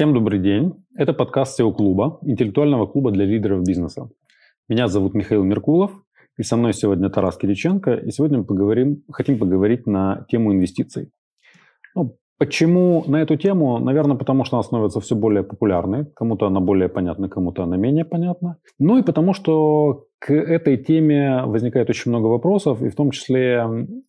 Всем добрый день. Это подкаст SEO-клуба, интеллектуального клуба для лидеров бизнеса. Меня зовут Михаил Меркулов, и со мной сегодня Тарас Кириченко. И сегодня мы поговорим, хотим поговорить на тему инвестиций. Ну, почему на эту тему? Наверное, потому что она становится все более популярной. Кому-то она более понятна, кому-то она менее понятна. Ну и потому что к этой теме возникает очень много вопросов, и в том числе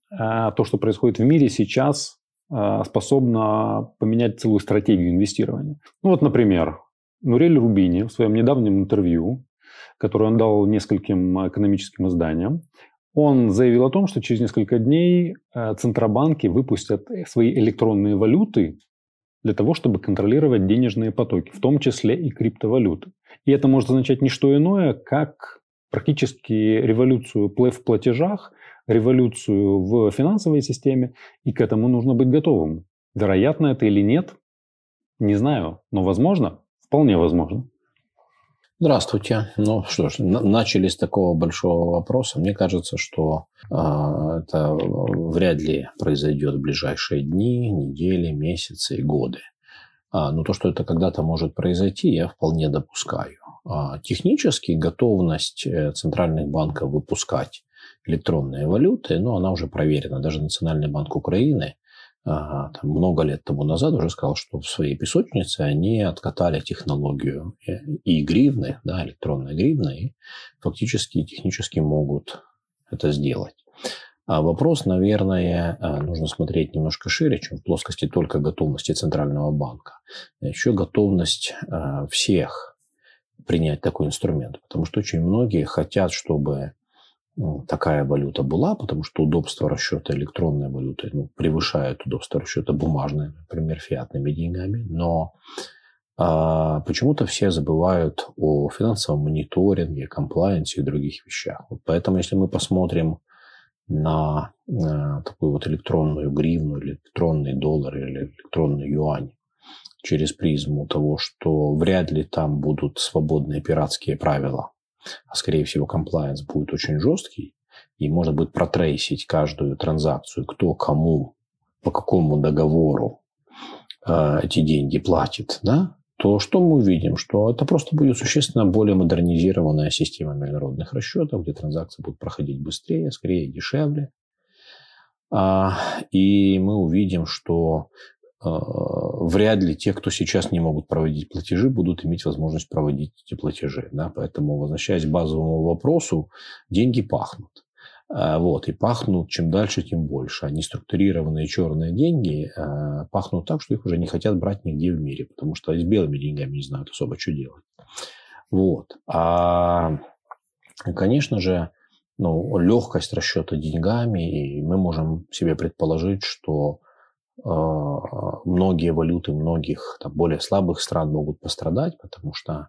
э, то, что происходит в мире сейчас, э, способно поменять целую стратегию инвестирования. Ну вот, например, Нурель Рубини в своем недавнем интервью, которое он дал нескольким экономическим изданиям, он заявил о том, что через несколько дней э, центробанки выпустят свои электронные валюты для того, чтобы контролировать денежные потоки, в том числе и криптовалюты. И это может означать не что иное, как практически революцию в платежах, революцию в финансовой системе, и к этому нужно быть готовым. Вероятно это или нет, не знаю, но возможно, вполне возможно. Здравствуйте. Ну что ж, начали с такого большого вопроса. Мне кажется, что э, это вряд ли произойдет в ближайшие дни, недели, месяцы и годы. А, но то, что это когда-то может произойти, я вполне допускаю. А, технически готовность э, центральных банков выпускать электронные валюты, ну, она уже проверена. Даже Национальный банк Украины а, там, много лет тому назад уже сказал, что в своей песочнице они откатали технологию и гривны, да, электронной гривны, и фактически технически могут это сделать. А вопрос, наверное, а, нужно смотреть немножко шире, чем в плоскости только готовности Центрального банка. Еще готовность всех принять такой инструмент. Потому что очень многие хотят, чтобы такая валюта была, потому что удобство расчета электронной валюты ну, превышает удобство расчета бумажной, например, фиатными деньгами. Но а, почему-то все забывают о финансовом мониторинге, комплайенсе и других вещах. Вот поэтому, если мы посмотрим на, на такую вот электронную гривну или электронный доллар или электронный юань, через призму того, что вряд ли там будут свободные пиратские правила, а скорее всего комплайенс будет очень жесткий, и можно будет протрейсить каждую транзакцию, кто кому, по какому договору э, эти деньги платит, да, то что мы увидим? Что это просто будет существенно более модернизированная система международных расчетов, где транзакции будут проходить быстрее, скорее, дешевле. А, и мы увидим, что вряд ли те, кто сейчас не могут проводить платежи, будут иметь возможность проводить эти платежи. Да? Поэтому, возвращаясь к базовому вопросу, деньги пахнут. Э, вот, и пахнут чем дальше, тем больше. А неструктурированные черные деньги э, пахнут так, что их уже не хотят брать нигде в мире, потому что с белыми деньгами не знают особо, что делать. Вот. А, конечно же, ну, легкость расчета деньгами, и мы можем себе предположить, что многие валюты многих там, более слабых стран могут пострадать, потому что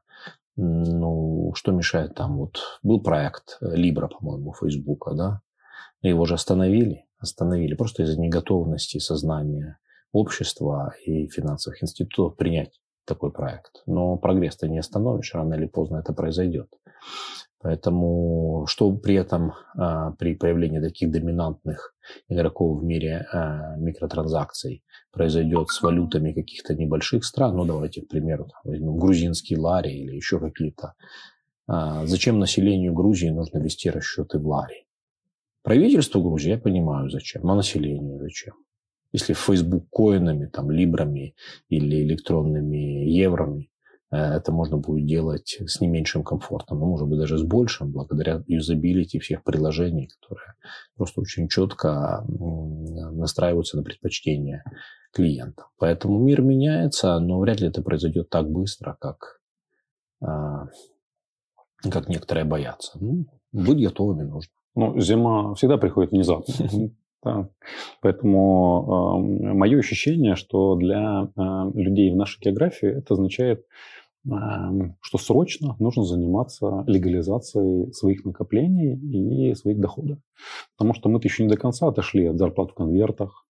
ну, что мешает там, вот был проект Libra, по-моему, Фейсбука, да, его же остановили, остановили просто из-за неготовности сознания общества и финансовых институтов принять такой проект. Но прогресс-то не остановишь, рано или поздно это произойдет. Поэтому что при этом а, при появлении таких доминантных игроков в мире а, микротранзакций произойдет с валютами каких-то небольших стран, ну давайте, к примеру, возьмем грузинский лари или еще какие-то. А, зачем населению Грузии нужно вести расчеты в лари? Правительству Грузии я понимаю зачем, но населению зачем? Если Facebook коинами, там, либрами или электронными евроми Э, это можно будет делать с не меньшим комфортом, но, может быть, даже с большим, благодаря юзабилити всех приложений, которые просто очень четко настраиваются на предпочтения клиента. Поэтому мир меняется, но вряд ли это произойдет так быстро, как, а, как некоторые боятся. Ну, быть готовыми нужно. Ну, зима всегда приходит внезапно. Да. Поэтому э, мое ощущение, что для э, людей в нашей географии это означает что срочно нужно заниматься легализацией своих накоплений и своих доходов. Потому что мы-то еще не до конца отошли от зарплат в конвертах.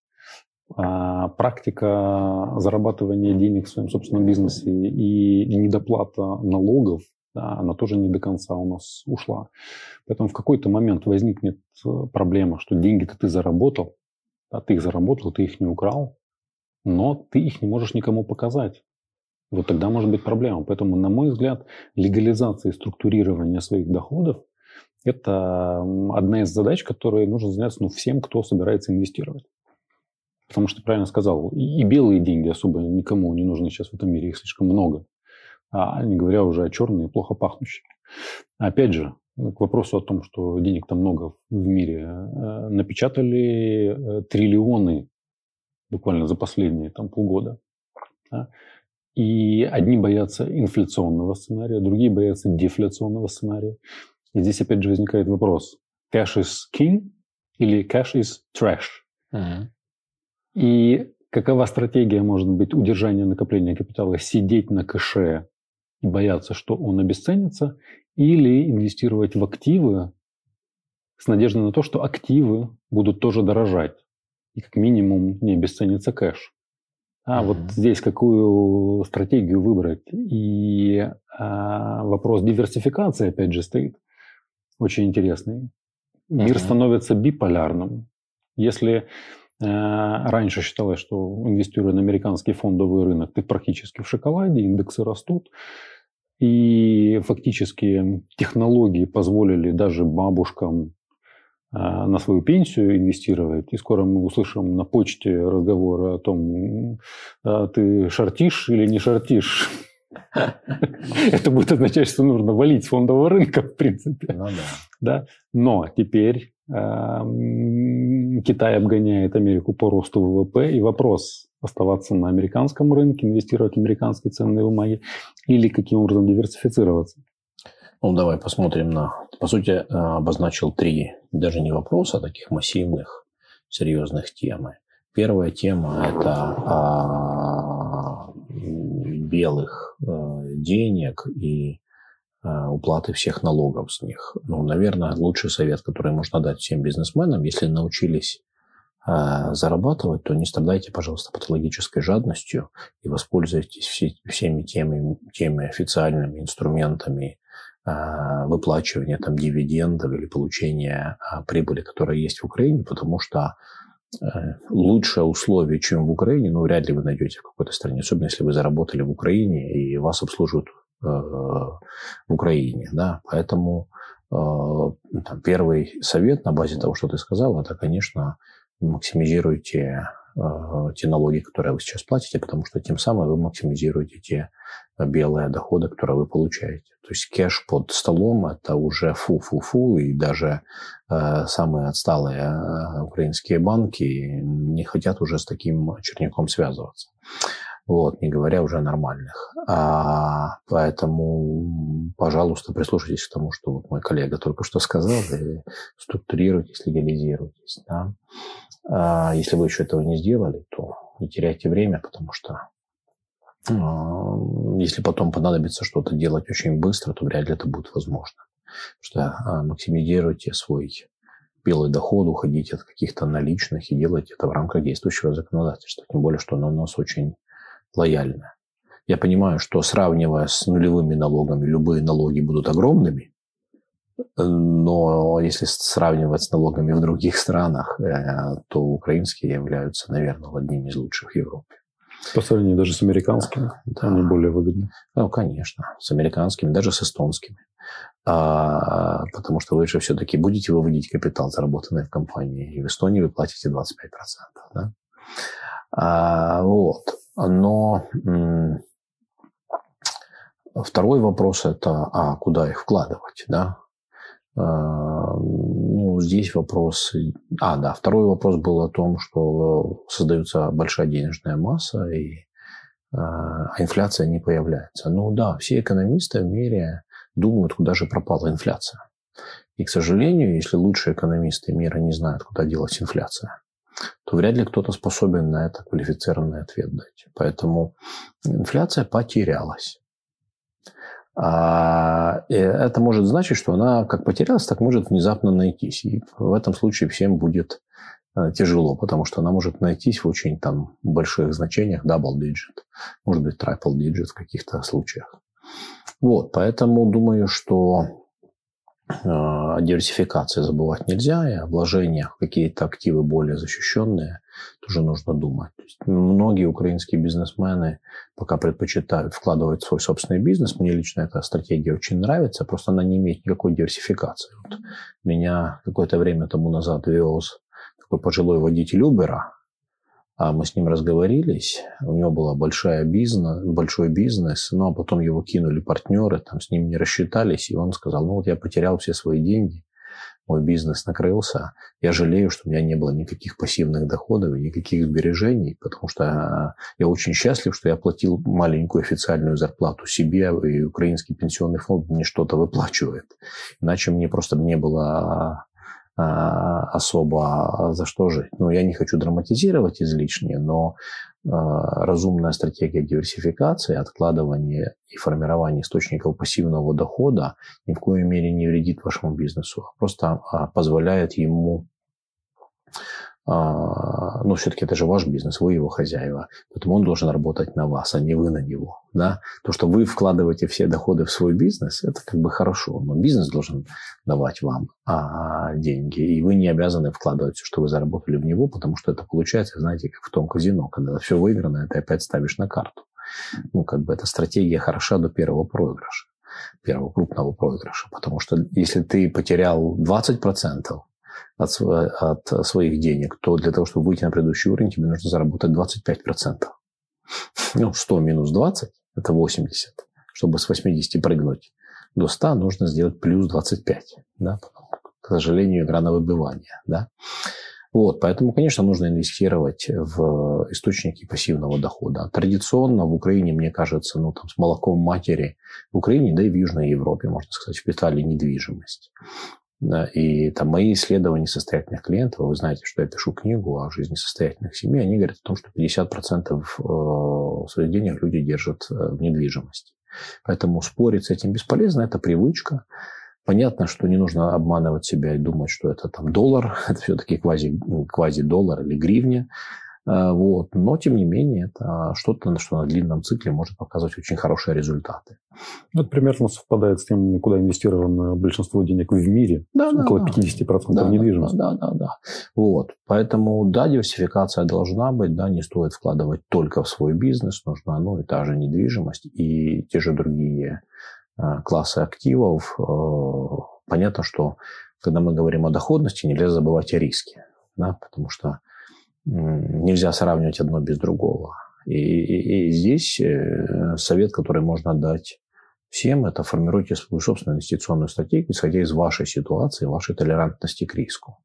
А практика зарабатывания денег в своем собственном бизнесе и недоплата налогов, да, она тоже не до конца у нас ушла. Поэтому в какой-то момент возникнет э, проблема, что деньги-то ты заработал, а ты их заработал, ты их не украл, но ты их не можешь никому показать. Вот тогда может быть проблема. Поэтому, на мой взгляд, легализация и структурирование своих доходов – это одна из задач, которые нужно заняться ну, всем, кто собирается инвестировать. Потому что, правильно сказал, и белые деньги особо никому не нужны сейчас в этом мире, их слишком много. А не говоря уже о черные, плохо пахнущие. Опять же, к вопросу о том, что денег-то много в мире, э, напечатали э, триллионы буквально за последние там, полгода. Да? И одни боятся инфляционного сценария, другие боятся дефляционного сценария. И здесь опять же возникает вопрос, cash is king или cash is trash? Uh-huh. И какова стратегия может быть удержания накопления капитала? Сидеть на кэше и бояться, что он обесценится, или инвестировать в активы с надеждой на то, что активы будут тоже дорожать и как минимум не обесценится кэш. А вот здесь какую стратегию выбрать? И а, вопрос диверсификации, опять же, стоит очень интересный. Мир mm-hmm. становится биполярным. Если а, раньше считалось, что инвестируя на американский фондовый рынок, ты практически в шоколаде, индексы растут, и фактически технологии позволили даже бабушкам на свою пенсию инвестировать. И скоро мы услышим на почте разговоры о том, а, ты шортишь или не шортишь. Это будет означать, что нужно валить с фондового рынка, в принципе. Ну, да. Да? Но теперь э, Китай обгоняет Америку по росту ВВП, и вопрос оставаться на американском рынке, инвестировать в американские ценные бумаги или каким образом диверсифицироваться. Ну, давай посмотрим на... По сути, э, обозначил три, даже не вопроса, а таких массивных, серьезных темы. Первая тема – это белых а, денег и а, уплаты всех налогов с них. Ну, наверное, лучший совет, который можно дать всем бизнесменам, если научились зарабатывать, то не страдайте, пожалуйста, патологической жадностью и воспользуйтесь все, всеми теми, теми официальными инструментами выплачивания там, дивидендов или получения а, прибыли, которая есть в Украине, потому что э, лучшее условие, чем в Украине, ну, вряд ли вы найдете в какой-то стране, особенно если вы заработали в Украине и вас обслуживают э, в Украине. Да? Поэтому э, там, первый совет на базе того, что ты сказал, это, конечно, максимизируйте те налоги, которые вы сейчас платите, потому что тем самым вы максимизируете те белые доходы, которые вы получаете. То есть кэш под столом – это уже фу-фу-фу, и даже э, самые отсталые э, украинские банки не хотят уже с таким черняком связываться. Вот, не говоря уже о нормальных. А, поэтому, пожалуйста, прислушайтесь к тому, что вот мой коллега только что сказал, и структурируйтесь, легализируйтесь. Да? А если вы еще этого не сделали, то не теряйте время, потому что а, если потом понадобится что-то делать очень быстро, то вряд ли это будет возможно. Потому что а, максимизируйте свой белый доход, уходите от каких-то наличных и делайте это в рамках действующего законодательства. Тем более, что оно у нас очень лояльное. Я понимаю, что сравнивая с нулевыми налогами, любые налоги будут огромными, но если сравнивать с налогами в других странах, э, то украинские являются, наверное, одними из лучших в Европе. По сравнению даже с американскими, да. они более выгодны. Ну, конечно, с американскими, даже с эстонскими. А, потому что вы же все-таки будете выводить капитал, заработанный в компании, и в Эстонии вы платите 25%. Да? А, вот. Но второй вопрос – это, а куда их вкладывать, да? А, ну, здесь вопрос... А, да, второй вопрос был о том, что создается большая денежная масса, и а инфляция не появляется. Ну да, все экономисты в мире думают, куда же пропала инфляция. И, к сожалению, если лучшие экономисты мира не знают, куда делась инфляция, то вряд ли кто-то способен на это квалифицированный ответ дать. Поэтому инфляция потерялась. А это может значить, что она как потерялась, так может внезапно найтись. И в этом случае всем будет э, тяжело, потому что она может найтись в очень там больших значениях, double digit, может быть triple digit в каких-то случаях. Вот, поэтому думаю, что о диверсификации забывать нельзя, и о вложениях какие-то активы более защищенные тоже нужно думать. То есть многие украинские бизнесмены пока предпочитают вкладывать в свой собственный бизнес. Мне лично эта стратегия очень нравится, просто она не имеет никакой диверсификации. Вот меня какое-то время тому назад вез такой пожилой водитель Uber, а мы с ним разговорились, у него был большой бизнес, большой бизнес, ну а потом его кинули партнеры, там с ним не рассчитались, и он сказал, ну вот я потерял все свои деньги, мой бизнес накрылся, я жалею, что у меня не было никаких пассивных доходов никаких сбережений, потому что а, я очень счастлив, что я платил маленькую официальную зарплату себе, и украинский пенсионный фонд мне что-то выплачивает. Иначе мне просто не было особо за что жить. Ну, я не хочу драматизировать излишне, но а, разумная стратегия диверсификации, откладывания и формирования источников пассивного дохода ни в коей мере не вредит вашему бизнесу, а просто позволяет ему а, ну, все-таки это же ваш бизнес, вы его хозяева, поэтому он должен работать на вас, а не вы на него. Да? То, что вы вкладываете все доходы в свой бизнес, это как бы хорошо, но бизнес должен давать вам а, деньги, и вы не обязаны вкладывать все, что вы заработали в него, потому что это получается, знаете, как в том казино, когда все выиграно, ты опять ставишь на карту. Ну, как бы эта стратегия хороша до первого проигрыша, первого крупного проигрыша, потому что если ты потерял 20%, от, от своих денег, то для того, чтобы выйти на предыдущий уровень, тебе нужно заработать 25%. Ну, 100 минус 20 – это 80. Чтобы с 80 прыгнуть до 100, нужно сделать плюс 25. Да? К сожалению, игра на выбывание. Да? Вот, поэтому, конечно, нужно инвестировать в источники пассивного дохода. Традиционно в Украине, мне кажется, ну, там, с молоком матери в Украине, да и в Южной Европе, можно сказать, впитали недвижимость. И там мои исследования состоятельных клиентов, вы знаете, что я пишу книгу о жизни состоятельных семей, они говорят о том, что 50% э, своих денег люди держат э, в недвижимости. Поэтому спорить с этим бесполезно, это привычка. Понятно, что не нужно обманывать себя и думать, что это там доллар, это все-таки квази, квази-доллар или гривня. А, вот. Но, тем не менее, это что-то, что на длинном цикле может показывать очень хорошие результаты. Ну, это примерно совпадает с тем, куда инвестировано большинство денег в мире. Да, Около да, 50% да, недвижимости. Да, да, да, да. Вот. Поэтому, да, диверсификация должна быть, да, не стоит вкладывать только в свой бизнес, нужна, ну, и та же недвижимость, и те же другие а, классы активов. А, понятно, что когда мы говорим о доходности, нельзя забывать о риске, да, потому что нельзя сравнивать одно без другого. И, и, и здесь э, совет, который можно дать всем, это формируйте свою собственную инвестиционную стратегию, исходя из вашей ситуации, вашей толерантности к риску.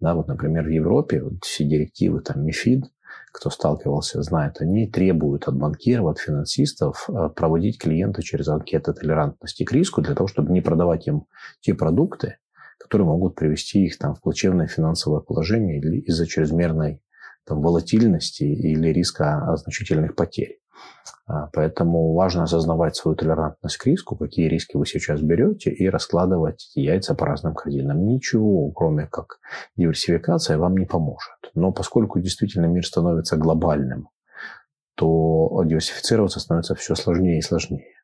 Да, вот, например, в Европе вот все директивы, там, МИФИД, кто сталкивался, знает, они требуют от банкиров, от финансистов э, проводить клиента через анкеты толерантности к риску для того, чтобы не продавать им те продукты, которые могут привести их там, в плачевное финансовое положение или из-за чрезмерной там, волатильности или риска значительных потерь. А, поэтому важно осознавать свою толерантность к риску, какие риски вы сейчас берете, и раскладывать яйца по разным корзинам. Ничего, кроме как диверсификация, вам не поможет. Но поскольку действительно мир становится глобальным, то диверсифицироваться становится все сложнее и сложнее.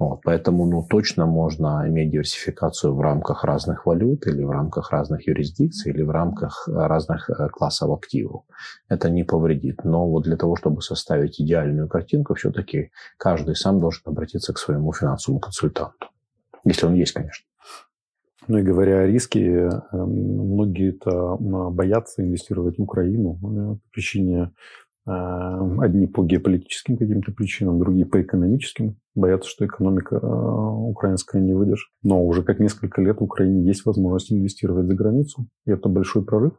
Вот, поэтому ну, точно можно иметь диверсификацию в рамках разных валют или в рамках разных юрисдикций или в рамках э, разных э, классов активов. Это не повредит. Но вот для того, чтобы составить идеальную картинку, все-таки каждый сам должен обратиться к своему финансовому консультанту. Если он есть, конечно. Ну и говоря о риске, э, многие-то боятся инвестировать в Украину по причине одни по геополитическим каким-то причинам, другие по экономическим боятся, что экономика э, украинская не выдержит. Но уже как несколько лет в Украине есть возможность инвестировать за границу, и это большой прорыв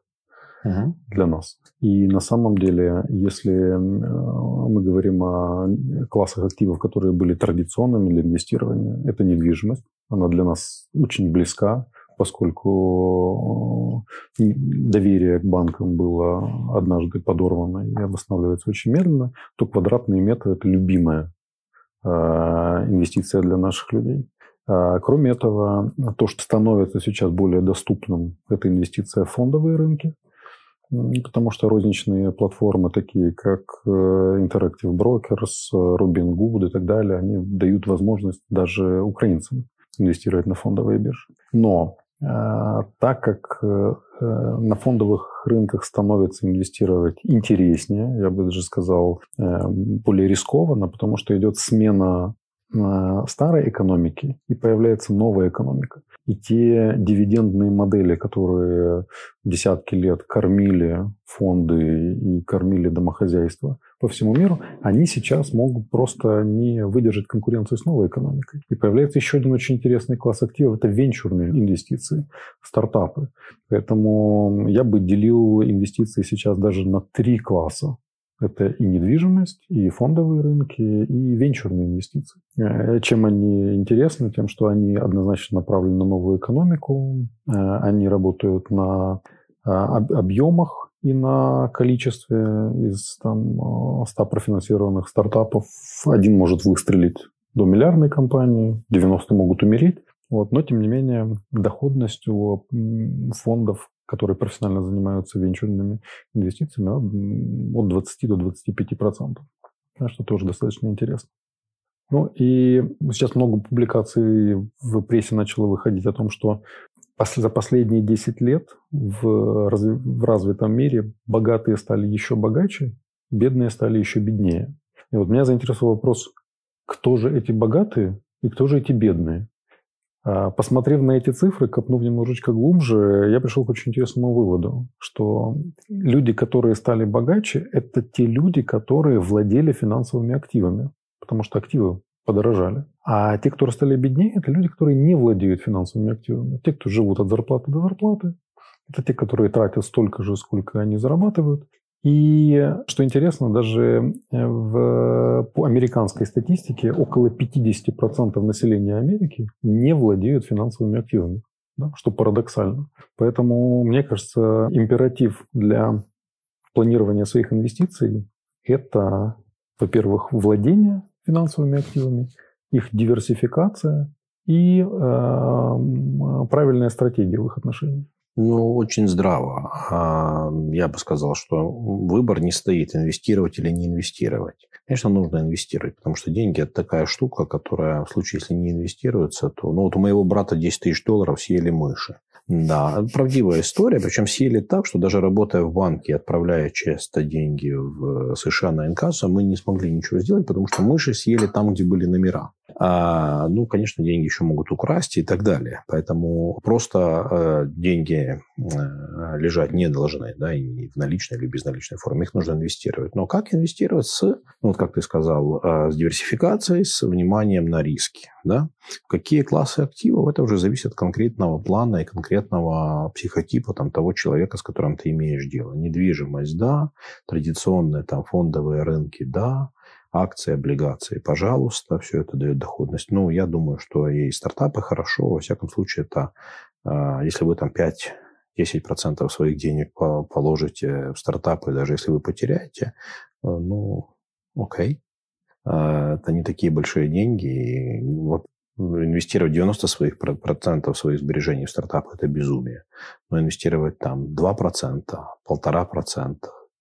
угу. для нас. И на самом деле, если э, мы говорим о классах активов, которые были традиционными для инвестирования, это недвижимость. Она для нас очень близка, поскольку э, доверие к банкам было однажды подорвано и восстанавливается очень медленно, то квадратные метры – это любимая Э, инвестиция для наших людей. А, кроме этого, то, что становится сейчас более доступным, это инвестиция в фондовые рынки, потому что розничные платформы, такие как э, Interactive Brokers, Robinhood и так далее, они дают возможность даже украинцам инвестировать на фондовые биржи. Но так как э, э, на фондовых рынках становится инвестировать интереснее, я бы даже сказал, более рискованно, потому что идет смена старой экономики и появляется новая экономика. И те дивидендные модели, которые десятки лет кормили фонды и кормили домохозяйства по всему миру, они сейчас могут просто не выдержать конкуренцию с новой экономикой. И появляется еще один очень интересный класс активов – это венчурные инвестиции, стартапы. Поэтому я бы делил инвестиции сейчас даже на три класса. Это и недвижимость, и фондовые рынки, и венчурные инвестиции. Э, чем они интересны? Тем, что они однозначно направлены на новую экономику, э, они работают на э, объемах и на количестве из там, 100 профинансированных стартапов. Один может выстрелить до миллиардной компании, 90 могут умереть. Вот. Но, тем не менее, доходность у фондов которые профессионально занимаются венчурными инвестициями, от 20 до 25 процентов. Что тоже достаточно интересно. Ну и сейчас много публикаций в прессе начало выходить о том, что за последние 10 лет в, в развитом мире богатые стали еще богаче, бедные стали еще беднее. И вот меня заинтересовал вопрос, кто же эти богатые и кто же эти бедные? А, посмотрев на эти цифры, копнув немножечко глубже, я пришел к очень интересному выводу, что люди, которые стали богаче, это те люди, которые владели финансовыми активами, потому что активы подорожали. А те, которые стали беднее, это люди, которые не владеют финансовыми активами. Те, кто живут от зарплаты до зарплаты, это те, которые тратят столько же, сколько они зарабатывают. И, что интересно, даже э, в, по американской статистике около 50% населения Америки не владеют финансовыми активами, да, что парадоксально. Поэтому, мне кажется, императив для планирования своих инвестиций – это, во-первых, владение финансовыми активами, их диверсификация и э, правильная стратегия в их отношениях. Ну, очень здраво. А, я бы сказал, что выбор не стоит, инвестировать или не инвестировать. Конечно, нужно инвестировать, потому что деньги – это такая штука, которая в случае, если не инвестируется, то... Ну, вот у моего брата 10 тысяч долларов съели мыши. Да, правдивая история, причем съели так, что даже работая в банке, отправляя часто деньги в США на инкассу, мы не смогли ничего сделать, потому что мыши съели там, где были номера. А, ну, конечно, деньги еще могут украсть и так далее. Поэтому просто э, деньги э, лежать не должны, да, и в наличной или безналичной форме. Их нужно инвестировать. Но как инвестировать с, ну, вот как ты сказал, э, с диверсификацией, с вниманием на риски, да? Какие классы активов, это уже зависит от конкретного плана и конкретного психотипа там, того человека, с которым ты имеешь дело. Недвижимость, да, традиционные там фондовые рынки, да, акции, облигации, пожалуйста, все это дает доходность. Ну, я думаю, что и стартапы хорошо, во всяком случае, это а, если вы там 5-10% своих денег положите в стартапы, даже если вы потеряете, э, ну, окей. А, это не такие большие деньги. И вот инвестировать 90 своих процентов своих сбережений в стартапы – это безумие. Но инвестировать там 2%, 1,5%,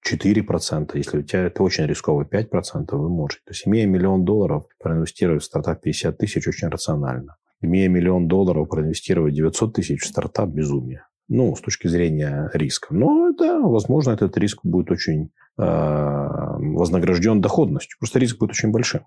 4%, если у тебя это очень рисково, 5% вы можете. То есть, имея миллион долларов, проинвестировать в стартап 50 тысяч очень рационально. Имея миллион долларов, проинвестировать 900 тысяч в стартап – безумие. Ну, с точки зрения риска. Но это, возможно, этот риск будет очень э, вознагражден доходностью. Просто риск будет очень большим.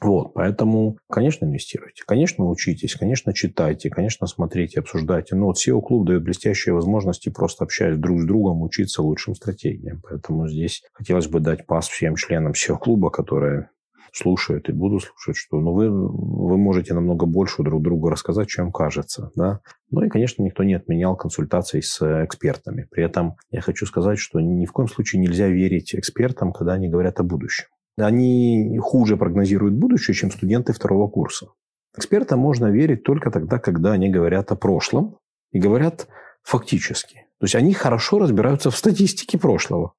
Вот, поэтому, конечно, инвестируйте, конечно, учитесь, конечно, читайте, конечно, смотрите, обсуждайте. Но вот SEO-клуб дает блестящие возможности, просто общаясь друг с другом, учиться лучшим стратегиям. Поэтому здесь хотелось бы дать пас всем членам SEO-клуба, которые слушают и будут слушать, что ну, вы, вы можете намного больше друг другу рассказать, чем кажется. Да? Ну и, конечно, никто не отменял консультаций с экспертами. При этом я хочу сказать, что ни в коем случае нельзя верить экспертам, когда они говорят о будущем они хуже прогнозируют будущее, чем студенты второго курса. Экспертам можно верить только тогда, когда они говорят о прошлом и говорят фактически. То есть они хорошо разбираются в статистике прошлого.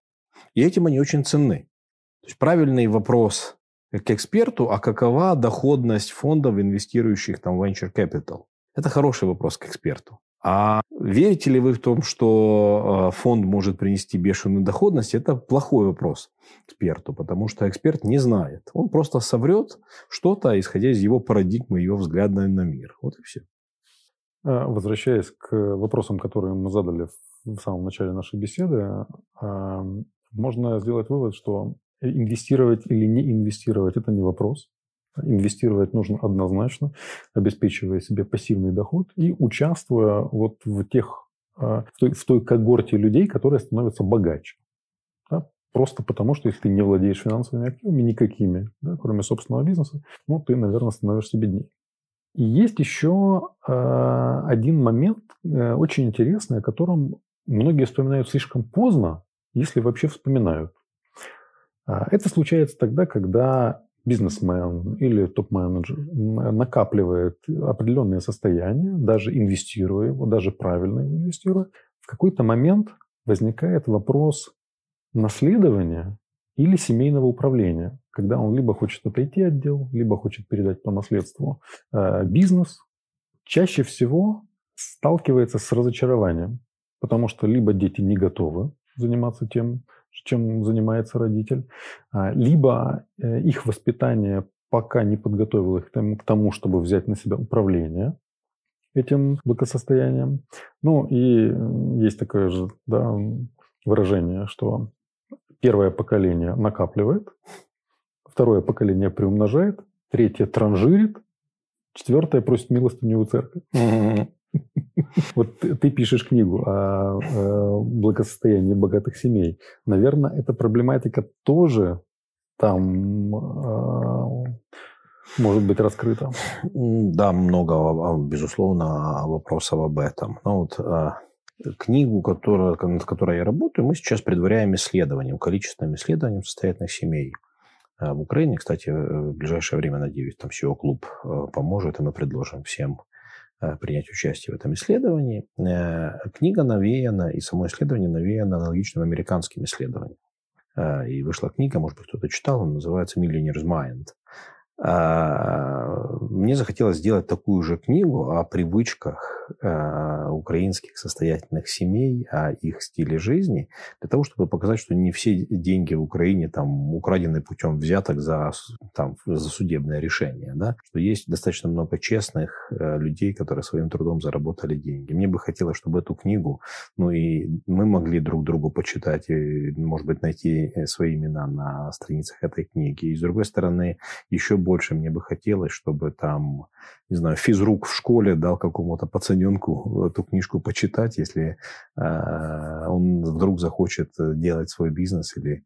И этим они очень ценны. То есть правильный вопрос к эксперту, а какова доходность фондов, инвестирующих там venture capital? Это хороший вопрос к эксперту. А верите ли вы в том, что фонд может принести бешеную доходность? Это плохой вопрос эксперту, потому что эксперт не знает. Он просто соврет что-то, исходя из его парадигмы, его взгляда на мир. Вот и все. А, возвращаясь к вопросам, которые мы задали в самом начале нашей беседы, можно сделать вывод, что инвестировать или не инвестировать – это не вопрос. Инвестировать нужно однозначно, обеспечивая себе пассивный доход и участвуя вот в тех а, в той, в той когорте людей, которые становятся богаче. Да? Просто потому, что если ты не владеешь финансовыми активами никакими, да, кроме собственного бизнеса, ну, ты, наверное, становишься беднее. И есть еще э, один момент э, очень интересный, о котором многие вспоминают слишком поздно, если вообще вспоминают. Э, это случается тогда, когда бизнесмен или топ-менеджер накапливает определенное состояние, даже инвестируя его, даже правильно инвестируя, в какой-то момент возникает вопрос наследования или семейного управления, когда он либо хочет отойти от дел, либо хочет передать по наследству э, бизнес, чаще всего сталкивается с разочарованием, потому что либо дети не готовы заниматься тем, чем занимается родитель, а, либо э, их воспитание пока не подготовило их к тому, чтобы взять на себя управление этим благосостоянием. Ну и есть такое же да, выражение, что первое поколение накапливает, второе поколение приумножает, третье транжирит, четвертое просит милостыню у церкви. Вот ты пишешь книгу о благосостоянии богатых семей. Наверное, эта проблематика тоже там а, может быть раскрыта. Да, много, безусловно, вопросов об этом. Ну, вот, а, книгу, которая, над которой я работаю, мы сейчас предваряем исследованием, количественным исследованием состоятельных семей. А в Украине, кстати, в ближайшее время, надеюсь, там SEO-клуб э, поможет, и мы предложим всем э, принять участие в этом исследовании. Э, книга навеяна, и само исследование навеяно аналогичным американским исследованием. И вышла книга, может быть, кто-то читал, она называется «Millionaire's Mind». А, мне захотелось сделать такую же книгу о привычках а, украинских состоятельных семей, о их стиле жизни, для того, чтобы показать, что не все деньги в Украине там украдены путем взяток за, там, за судебное решение, да? что есть достаточно много честных э, людей, которые своим трудом заработали деньги. Мне бы хотелось, чтобы эту книгу, ну и мы могли друг другу почитать и, может быть, найти э, свои имена на страницах этой книги. И, с другой стороны, еще больше больше мне бы хотелось, чтобы там, не знаю, физрук в школе дал какому-то пацаненку эту книжку почитать, если э, он вдруг захочет делать свой бизнес или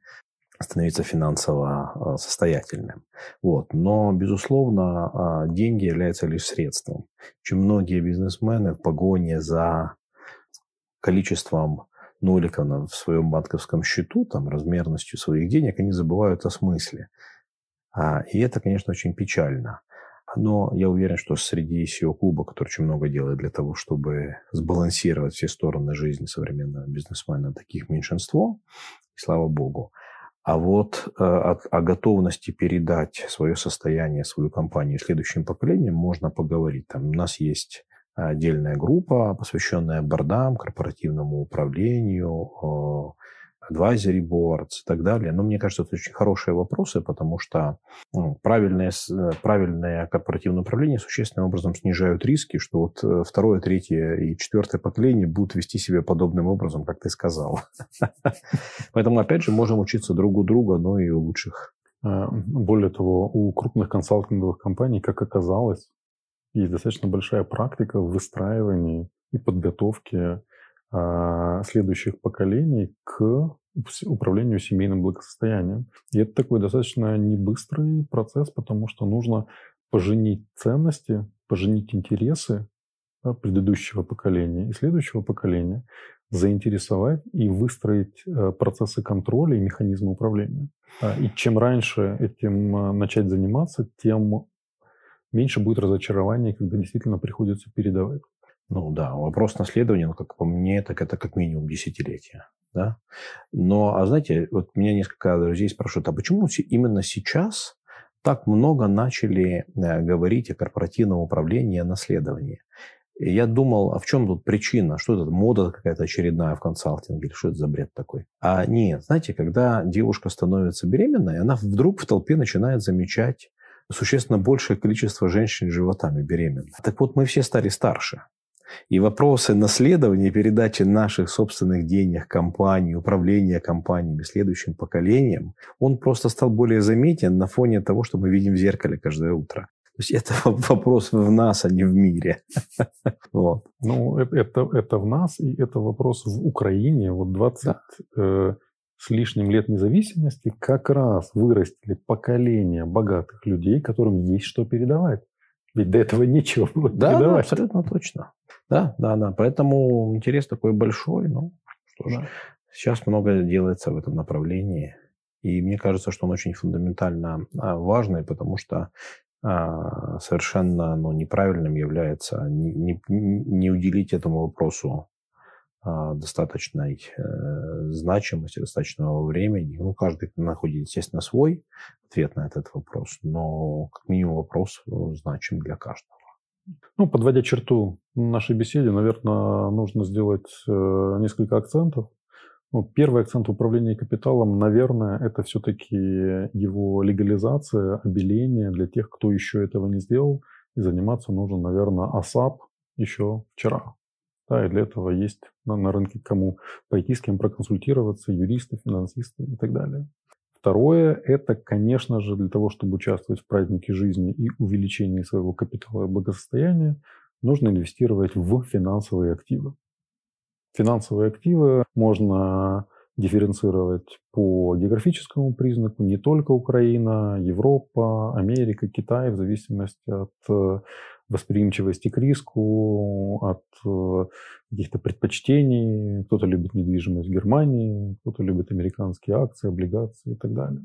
становиться финансово а, состоятельным. Вот. Но, безусловно, а, деньги являются лишь средством. Чем многие бизнесмены в погоне за количеством ноликов в своем банковском счету, там, размерностью своих денег, они забывают о смысле. А, и это, конечно, очень печально. Но я уверен, что среди SEO-клуба, который очень много делает для того, чтобы сбалансировать все стороны жизни современного бизнесмена, таких меньшинство, и слава богу. А вот э, о, о готовности передать свое состояние, свою компанию следующим поколениям можно поговорить. Там у нас есть отдельная группа, посвященная бордам, корпоративному управлению, advisory boards и так далее. Но мне кажется, это очень хорошие вопросы, потому что ну, правильное, э, правильное корпоративное управление существенным образом снижают риски, что вот э, второе, третье и четвертое поколение будут вести себя подобным образом, как ты сказал. Поэтому, опять же, можем учиться друг у друга, но и у лучших. А, более того, у крупных консалтинговых компаний, как оказалось, есть достаточно большая практика в выстраивании и подготовке следующих поколений к управлению семейным благосостоянием. И это такой достаточно небыстрый процесс, потому что нужно поженить ценности, поженить интересы да, предыдущего поколения и следующего поколения, заинтересовать и выстроить э, процессы контроля и механизмы управления. А, и чем раньше этим э, начать заниматься, тем меньше будет разочарований, когда действительно приходится передавать. Ну да, вопрос наследования, ну, как по мне, так это как минимум десятилетия. Да? Но, а знаете, вот меня несколько друзей спрашивают, а почему именно сейчас так много начали э, говорить о корпоративном управлении о наследовании? И я думал, а в чем тут причина? Что это, мода какая-то очередная в консалтинге? Или что это за бред такой? А нет, знаете, когда девушка становится беременной, она вдруг в толпе начинает замечать существенно большее количество женщин с животами беременных. Так вот, мы все стали старше. И вопросы наследования, передачи наших собственных денег компании, управления компаниями следующим поколением, он просто стал более заметен на фоне того, что мы видим в зеркале каждое утро. То есть это вопрос в нас, а не в мире. вот. Ну, это, это, это в нас, и это вопрос в Украине. Вот 20 да. э, с лишним лет независимости как раз вырастили поколение богатых людей, которым есть что передавать. Ведь до этого нечего было да, передавать. Да, абсолютно точно. Да, да, да. Поэтому интерес такой большой. Ну, что ж, да. сейчас много делается в этом направлении. И мне кажется, что он очень фундаментально а, важный, потому что а, совершенно ну, неправильным является не, не, не уделить этому вопросу а, достаточной э, значимости, достаточного времени. Ну, каждый находит, естественно, свой ответ на этот вопрос, но как минимум вопрос э, значим для каждого. Ну, подводя черту нашей беседе, наверное, нужно сделать э, несколько акцентов. Ну, первый акцент управления капиталом, наверное, это все-таки его легализация, обеление для тех, кто еще этого не сделал. И заниматься нужно, наверное, АСАП еще вчера. Да, и для этого есть на, на рынке кому пойти, с кем проконсультироваться, юристы, финансисты и так далее. Второе – это, конечно же, для того, чтобы участвовать в празднике жизни и увеличении своего капитала и благосостояния, нужно инвестировать в финансовые активы. Финансовые активы можно дифференцировать по географическому признаку не только Украина, Европа, Америка, Китай, в зависимости от э, восприимчивости к риску, от э, каких-то предпочтений. Кто-то любит недвижимость в Германии, кто-то любит американские акции, облигации и так далее.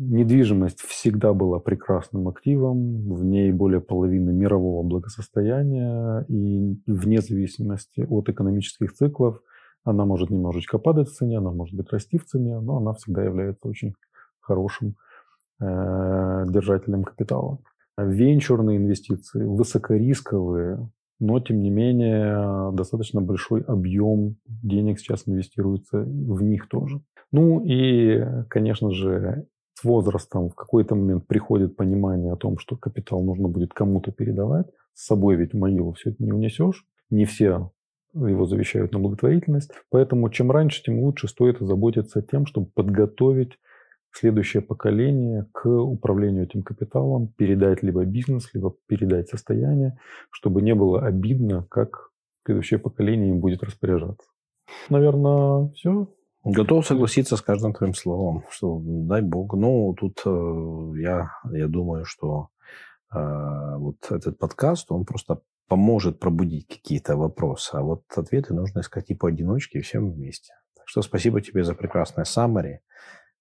Недвижимость всегда была прекрасным активом, в ней более половины мирового благосостояния, и вне зависимости от экономических циклов она может немножечко падать в цене, она может быть расти в цене, но она всегда является очень хорошим э, держателем капитала. Венчурные инвестиции, высокорисковые, но тем не менее достаточно большой объем денег сейчас инвестируется в них тоже. Ну и, конечно же, с возрастом в какой-то момент приходит понимание о том, что капитал нужно будет кому-то передавать. С собой ведь в могилу все это не унесешь. Не все его завещают на благотворительность. Поэтому чем раньше, тем лучше стоит заботиться тем, чтобы подготовить следующее поколение к управлению этим капиталом, передать либо бизнес, либо передать состояние, чтобы не было обидно, как следующее поколение им будет распоряжаться. Наверное, все. Готов согласиться с каждым твоим словом, что дай бог. Ну, тут э, я, я думаю, что э, вот этот подкаст, он просто поможет пробудить какие-то вопросы, а вот ответы нужно искать и поодиночке, и всем вместе. Так что спасибо тебе за прекрасное summary.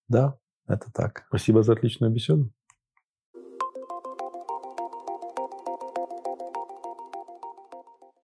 Да, это так. Спасибо за отличную беседу.